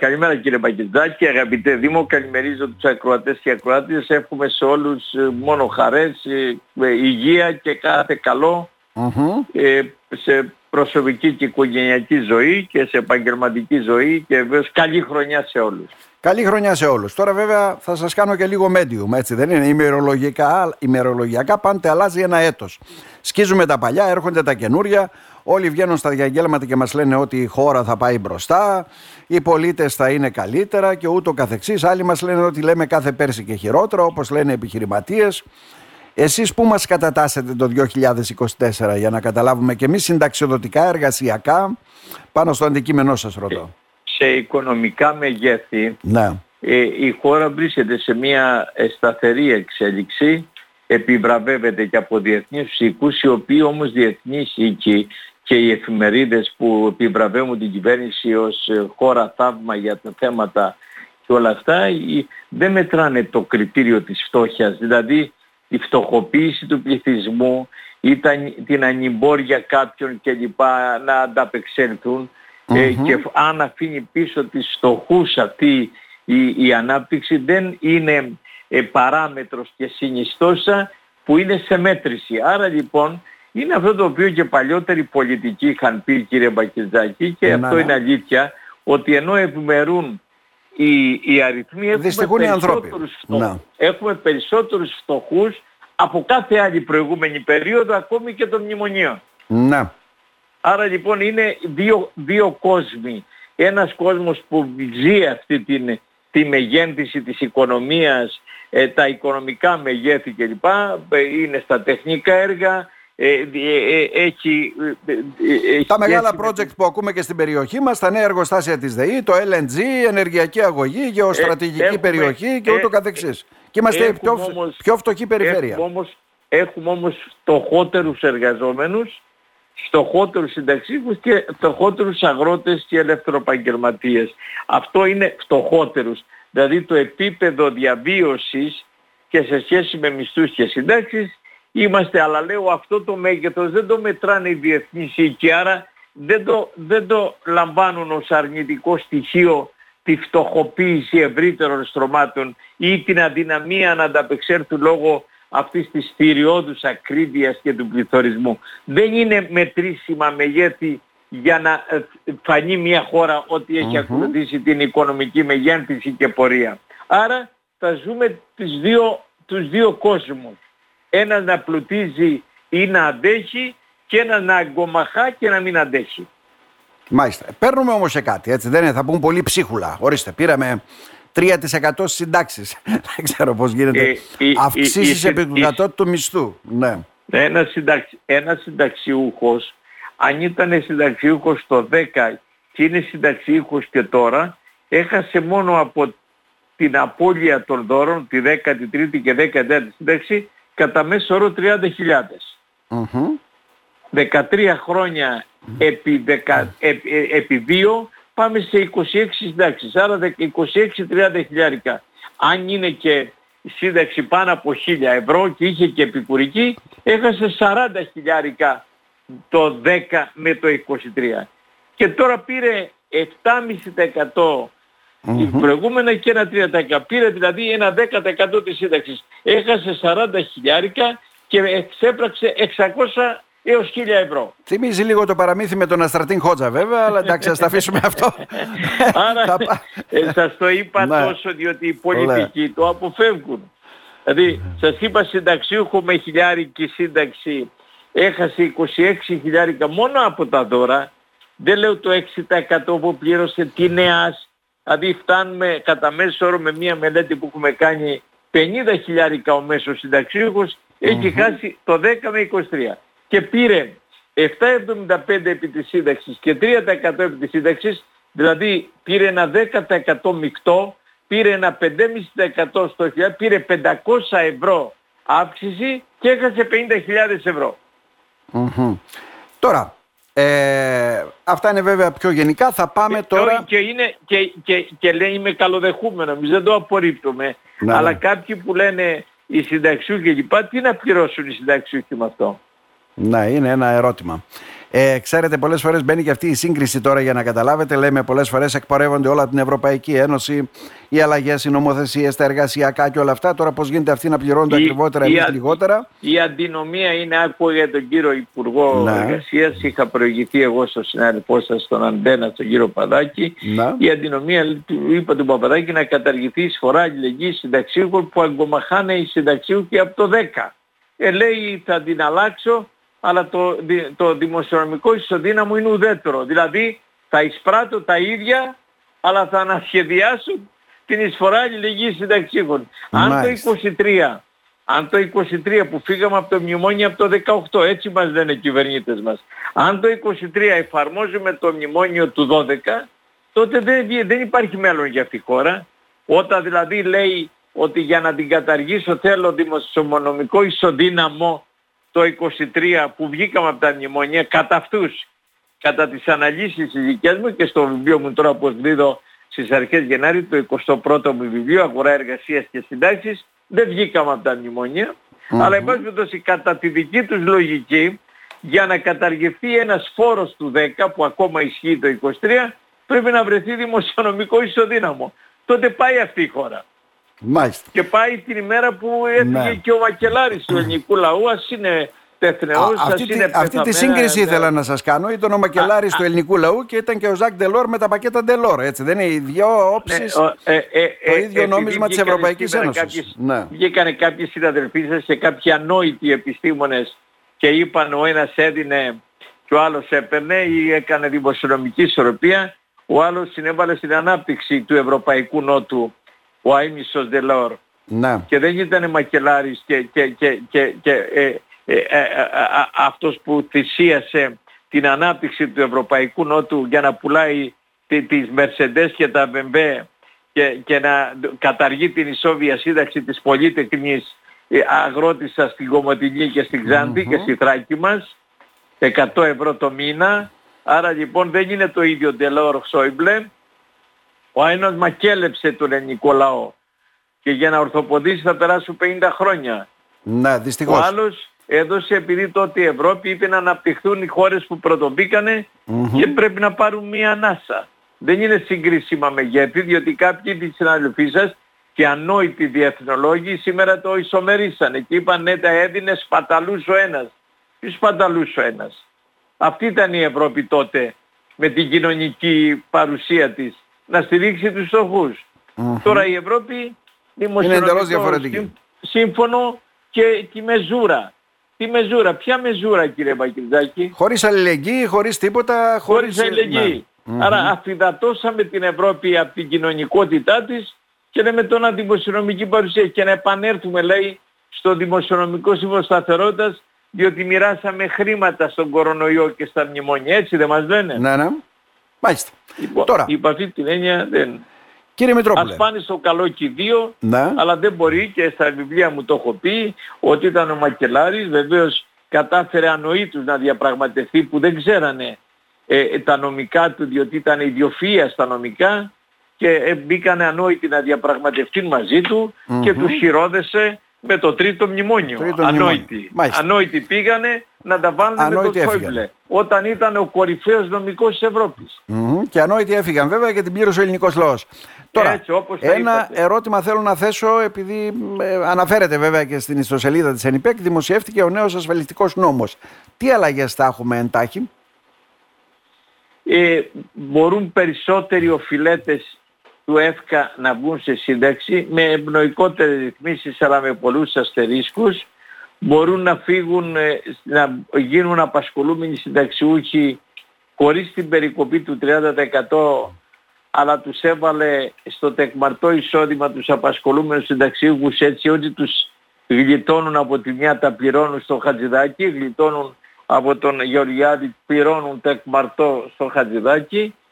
Καλημέρα κύριε Πακετζάκη, αγαπητέ Δήμο, καλημερίζω τους ακροατές και ακροάτες, εύχομαι σε όλους ε, μόνο χαρές, ε, ε, υγεία και κάθε καλό σε προσωπική και οικογενειακή ζωή και σε επαγγελματική ζωή και βέβαια καλή χρονιά σε όλους. Καλή χρονιά σε όλους. Τώρα βέβαια θα σας κάνω και λίγο medium, έτσι δεν είναι; Ημερολογικά, ημερολογιακά πάντε αλλάζει ένα έτος. Σκίζουμε τα παλιά, έρχονται τα καινούρια. Όλοι βγαίνουν στα διαγγέλματα και μας λένε ότι η χώρα θα πάει μπροστά, οι πολίτες θα είναι καλύτερα και ούτω καθεξής. Άλλοι μας λένε ότι λέμε κάθε πέρσι και χειρότερο, όπως λένε επιχειρηματίες. Εσείς που μας κατατάσσετε το 2024 για να καταλάβουμε και εμείς συνταξιοδοτικά, εργασιακά, πάνω στο αντικείμενό σας ρωτώ. Σε οικονομικά μεγέθη ναι. ε, η χώρα βρίσκεται σε μια σταθερή εξέλιξη επιβραβεύεται και από διεθνείς οίκους οι οποίοι όμως διεθνείς οίκοι και οι εφημερίδες που επιβραβεύουν την κυβέρνηση ως ε, χώρα θαύμα για τα θέματα και όλα αυτά δεν μετράνε το κριτήριο της φτώχειας. Δηλαδή η φτωχοποίηση του πληθυσμού ή την ανυμπόρια κάποιων κλπ. να ανταπεξέλθουν ε, και αν αφήνει πίσω τις φτωχούς αυτή η, η ανάπτυξη δεν είναι ε, παράμετρος και συνιστόσα που είναι σε μέτρηση. Άρα λοιπόν είναι αυτό το οποίο και παλιότεροι πολιτικοί είχαν πει κύριε Μπακιζάκη και αυτό ναι. είναι αλήθεια ότι ενώ ευημερούν οι, οι αριθμοί έχουμε περισσότερους, φτωχούς, έχουμε περισσότερους φτωχούς από κάθε άλλη προηγούμενη περίοδο ακόμη και των μνημονίων. Να. Άρα λοιπόν είναι δύο, δύο κόσμοι. Ένας κόσμος που ζει αυτή την, τη μεγέντηση της οικονομίας, ε, τα οικονομικά μεγέθη κλπ. Ε, είναι στα τεχνικά έργα, ε, έχει, τα μεγάλα project που ακούμε και στην περιοχή μας, τα νέα εργοστάσια της ΔΕΗ, το LNG, ενεργειακή αγωγή, γεωστρατηγική περιοχή και ούτω καθεξής. Και είμαστε πιο, όμως, πιο φτωχή περιφέρεια. Έχουμε όμως, έχουμε όμως φτωχότερους εργαζόμενους, φτωχότερους συνταξίχους και φτωχότερους αγρότες και ελευθεροπαγγελματίες. Αυτό είναι φτωχότερους. Δηλαδή το επίπεδο διαβίωσης και σε σχέση με μισθούς και συντάξεις είμαστε, αλλά λέω αυτό το μέγεθος δεν το μετράνε οι διεθνείς οίκοι, άρα δεν το, δεν το λαμβάνουν ως αρνητικό στοιχείο τη φτωχοποίηση ευρύτερων στρωμάτων ή την αδυναμία να ανταπεξέλθουν λόγω αυτής της θηριώδους ακρίβειας και του πληθωρισμού. Δεν είναι μετρήσιμα μεγέθη για να ε, φανεί μια χώρα ότι έχει ακολουθήσει την οικονομική μεγέθυνση και πορεία. Άρα θα ζούμε τους δύο, τους δύο κόσμους. Ένας να πλουτίζει ή να αντέχει και ένας να αγκομαχά και να μην αντέχει. Μάλιστα. Παίρνουμε όμως σε κάτι, έτσι δεν είναι, θα πούμε πολύ ψίχουλα. Ορίστε, πήραμε 3% συντάξεις. δεν ξέρω πώς γίνεται. Ε, Αυξήσεις επί του του μισθού. Ναι. Ένας, συνταξ, ένας συνταξιούχος, αν ήταν συνταξιούχος το 10 και είναι συνταξιούχος και τώρα, έχασε μόνο από την απώλεια των δώρων, τη 13η και 14η σύνταξη, κατά μέσο όρο 30.000. Mm-hmm. 13 χρόνια επί, δεκα, επί, 2 πάμε σε 26 συντάξεις. Άρα 26-30 χιλιάρικα. Αν είναι και σύνταξη πάνω από 1000 ευρώ και είχε και επικουρική, έχασε 40 χιλιάρικα το 10 με το 23. Και τώρα πήρε 7,5% mm προηγούμενα και ένα 3%. Πήρε δηλαδή ένα 10% της σύνταξης. Έχασε 40 χιλιάρικα και εξέπραξε 600 έως 1000 ευρώ. Θυμίζει λίγο το παραμύθι με τον Αστρατήν Χότζα βέβαια, αλλά εντάξει ας τα αφήσουμε αυτό. Άρα ε, σας το είπα ναι. τόσο διότι οι πολιτικοί το αποφεύγουν. Δηλαδή σας είπα συνταξιούχο με χιλιάρικη σύνταξη έχασε 26 χιλιάρικα μόνο από τα δώρα. Δεν λέω το 6% που πλήρωσε τη νεάς. Δηλαδή φτάνουμε κατά μέσο όρο με μια μελέτη που έχουμε κάνει 50 χιλιάρικα ο μέσος συνταξιούχος έχει χάσει το 10 με 23 και πήρε 7,75 επί της σύνταξης και 3% επί της σύνταξης, δηλαδή πήρε ένα 10% μεικτό, πήρε ένα 5,5% στο χιλιάδε, πήρε 500 ευρώ αύξηση και έχασε 50.000 ευρώ. Τώρα, ε, αυτά είναι βέβαια πιο γενικά. Θα πάμε τώρα... Και, είναι, και, και, και λέει είμαι καλοδεχούμενο, εμείς δεν το απορρίπτουμε. Αλλά ναι. κάποιοι που λένε οι συνταξιούχοι και λοιπά, τι να πληρώσουν οι συνταξιούχοι με αυτό; Ναι, είναι ένα ερώτημα. Ε, ξέρετε, πολλές φορές μπαίνει και αυτή η σύγκριση τώρα για να καταλάβετε. Λέμε πολλές φορές εκπορεύονται όλα την Ευρωπαϊκή Ένωση, οι αλλαγές, οι νομοθεσίες, τα εργασιακά και όλα αυτά. Τώρα πώς γίνεται αυτοί να πληρώνονται ακριβότερα ή λιγότερα; Η αντινομία είναι, άκουγα για τον κύριο Υπουργό ναι. Εργασίας. Είχα προηγηθεί εγώ στο συνάδελφό σας, τον Αντένα, τον κύριο Παδάκη. Ναι. Η αντινομία του είπα τον Παπαδάκη να καταργηθεί η εισφορά αλληλεγγύη συνταξίων που αγκομαχάνε οι συνταξίουχοι από το 10. Ε, λέει θα την αλλάξω αλλά το, το δημοσιονομικό ισοδύναμο είναι ουδέτερο. Δηλαδή θα εισπράττω τα ίδια, αλλά θα ανασχεδιάσω την εισφορά αλληλεγγύης συνταξίχων. Αν το 23, αν το 23 που φύγαμε από το μνημόνιο από το 18, έτσι μας λένε οι κυβερνήτες μας, αν το 23 εφαρμόζουμε το μνημόνιο του 12, τότε δεν, δεν υπάρχει μέλλον για αυτή τη χώρα. Όταν δηλαδή λέει ότι για να την καταργήσω θέλω δημοσιονομικό ισοδύναμο το 23 που βγήκαμε από τα μνημόνια κατά αυτούς, κατά τις αναλύσεις τις δικές μου και στο βιβλίο μου τώρα που εκδίδω στις αρχές Γενάρη, το 21ο μου βιβλίο, Αγορά Εργασίας και Συντάξεις, δεν βγήκαμε από τα μνημόνια, mm-hmm. αλλά εν κατά τη δική τους λογική, για να καταργηθεί ένας φόρος του 10 που ακόμα ισχύει το 23, πρέπει να βρεθεί δημοσιονομικό ισοδύναμο. Τότε πάει αυτή η χώρα. Μάλιστα. Και πάει την ημέρα που έφυγε ναι. και ο Βακελάρης του ελληνικού λαού, ας είναι τεθνεός, αυτή, είναι αυτή τη σύγκριση ναι. ήθελα να σας κάνω. Ήταν ο Μακελάρης του ελληνικού λαού και ήταν και ο Ζακ Ντελόρ με τα πακέτα Ντελόρ. Έτσι, δεν είναι οι δυο όψεις, ναι, ε, ε, το ε, ίδιο νόμισμα της Ευρωπαϊκής Ένωσης. Κάποιες, ναι. Βγήκανε κάποιοι συναδελφοί σας και κάποιοι ανόητοι επιστήμονες και είπαν ο ένας έδινε και ο άλλος έπαιρνε ή έκανε δημοσιονομική ισορροπία. Ο άλλος συνέβαλε στην ανάπτυξη του Ευρωπαϊκού Νότου ο Αίμισος Δελόρ. Ναι. Και δεν ήταν μακελάρης και, και, και, και, και ε, ε, ε, ε αυτός που θυσίασε την ανάπτυξη του Ευρωπαϊκού Νότου για να πουλάει τις Mercedes και τα BMW και, και να καταργεί την ισόβια σύνταξη της πολύτεκνης αγρότησα στην Κομωτινή και στην ξαντη και στη Θράκη μας 100 ευρώ το μήνα άρα λοιπόν δεν είναι το ίδιο Ντελόρ Σόιμπλε ο ένας μακέλεψε τον ελληνικό λαό και για να ορθοποδήσει θα περάσουν 50 χρόνια. Ναι, δυστυχώς. Ο άλλος έδωσε επειδή τότε η Ευρώπη είπε να αναπτυχθούν οι χώρες που πρωτομπηκανε και πρέπει να πάρουν μία ανάσα. Δεν είναι συγκρίσιμα μεγέθη διότι κάποιοι της συναδελφοί σας και ανόητοι διεθνολόγοι σήμερα το ισομερίσανε και είπαν ναι τα έδινε σπαταλούς ο ένας. Τι σπαταλούς ο ένας. Αυτή ήταν η Ευρώπη τότε με την κοινωνική παρουσία της να στηρίξει τους στοχους Τώρα η Ευρώπη είναι εντελώς διαφορετική. Σύμφωνο και τη μεζούρα. Τι μεζούρα, ποια μεζούρα κύριε Μπακυρδάκη. Χωρίς αλληλεγγύη, χωρίς τίποτα, χωρίς... Χωρίς αλληλεγγύη. Ναι. Άρα αφιδατώσαμε την Ευρώπη από την κοινωνικότητά της και λέμε τώρα δημοσιονομική παρουσία και να επανέλθουμε λέει στο δημοσιονομικό σύμβολο σταθερότητας διότι μοιράσαμε χρήματα στον κορονοϊό και στα μνημόνια. Έτσι δεν μας λένε; Ναι, ναι. Μάλιστα. Λοιπόν, Τώρα. Υπ' αυτή την έννοια δεν... Κύριε Μητρόπουλε. Ας πάνε στο καλό και οι δύο, ναι. αλλά δεν μπορεί και στα βιβλία μου το έχω πει ότι ήταν ο Μακελάρης, βεβαίως κατάφερε ανοήτους να διαπραγματευτεί που δεν ξέρανε ε, τα νομικά του διότι ήταν ιδιοφυΐα στα νομικά και ε, μπήκανε ανόητοι να διαπραγματευτούν μαζί του mm-hmm. και τους χειρόδεσε με το τρίτο μνημόνιο. Τρίτο ανόητοι. Ανόητοι πήγανε να τα βάλουν με το Σόιμπλε. Όταν ήταν ο κορυφαίος νομικός της Ευρώπης. Mm-hmm. Και ανόητοι έφυγαν βέβαια και την πλήρωσε ο ελληνικός λαός. Τώρα, Έτσι, όπως ένα ερώτημα θέλω να θέσω επειδή ε, αναφέρεται βέβαια και στην ιστοσελίδα της ΕΝΙΠΕΚ δημοσιεύτηκε ο νέος ασφαλιστικός νόμος. Τι αλλαγές θα έχουμε εντάχει; Ε, μπορούν περισσότεροι οφειλέτες του ΕΦΚΑ να βγουν σε σύνταξη. Με ευνοϊκότερες ρυθμίσεις αλλά με πολλούς αστερίσκους. Μπορούν να φύγουν, ε, να γίνουν απασχολούμενοι συνταξιούχοι χωρίς την περικοπή του 30% αλλά τους έβαλε στο τεκμαρτό εισόδημα τους απασχολούμενους συνταξιούχους έτσι ότι τους γλιτώνουν από τη μια τα πληρώνουν στο Χατζηδάκι, γλιτώνουν από τον Γεωργιάδη πληρώνουν τεκμαρτό στο Χατζηδάκι ε,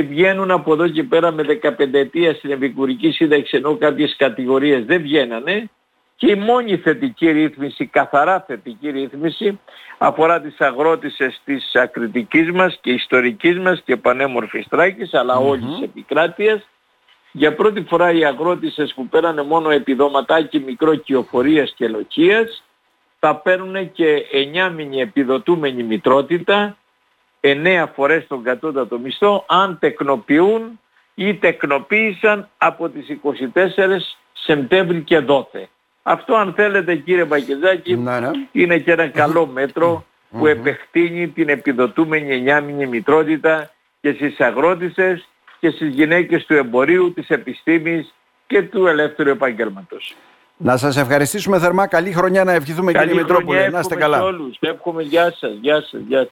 βγαίνουν από εδώ και πέρα με 15 ετία στην επικουρική σύνταξη ενώ κάποιες κατηγορίες δεν βγαίνανε και η μόνη θετική ρύθμιση, καθαρά θετική ρύθμιση αφορά τις αγρότησες της ακριτικής μας και ιστορικής μας και πανέμορφης Τράκης αλλά mm-hmm. όλης της επικράτειας. Για πρώτη φορά οι αγρότησες που πέρανε μόνο επιδοματάκι μικρό κυοφορίας και λοκίας θα παίρνουν και 9 μήνη επιδοτούμενη μητρότητα 9 φορές τον κατώτατο μισθό αν τεκνοποιούν ή τεκνοποίησαν από τις 24 Σεπτέμβρη και δόθε. Αυτό αν θέλετε κύριε Μπακεζάκη Ναι, ναι. είναι και ένα καλό μέτρο που επεκτείνει την επιδοτούμενη εννιάμινη μητρότητα και στις αγρότησες και στις γυναίκες του εμπορίου, της επιστήμης και του ελεύθερου επαγγέλματος. Να σας ευχαριστήσουμε θερμά. Καλή χρονιά να ευχηθούμε κύριε Καλή Μητρόπουλε. χρονιά Να είστε εύχομαι καλά. σε όλους. Εύχομαι γεια σας, γεια σας, γεια σας.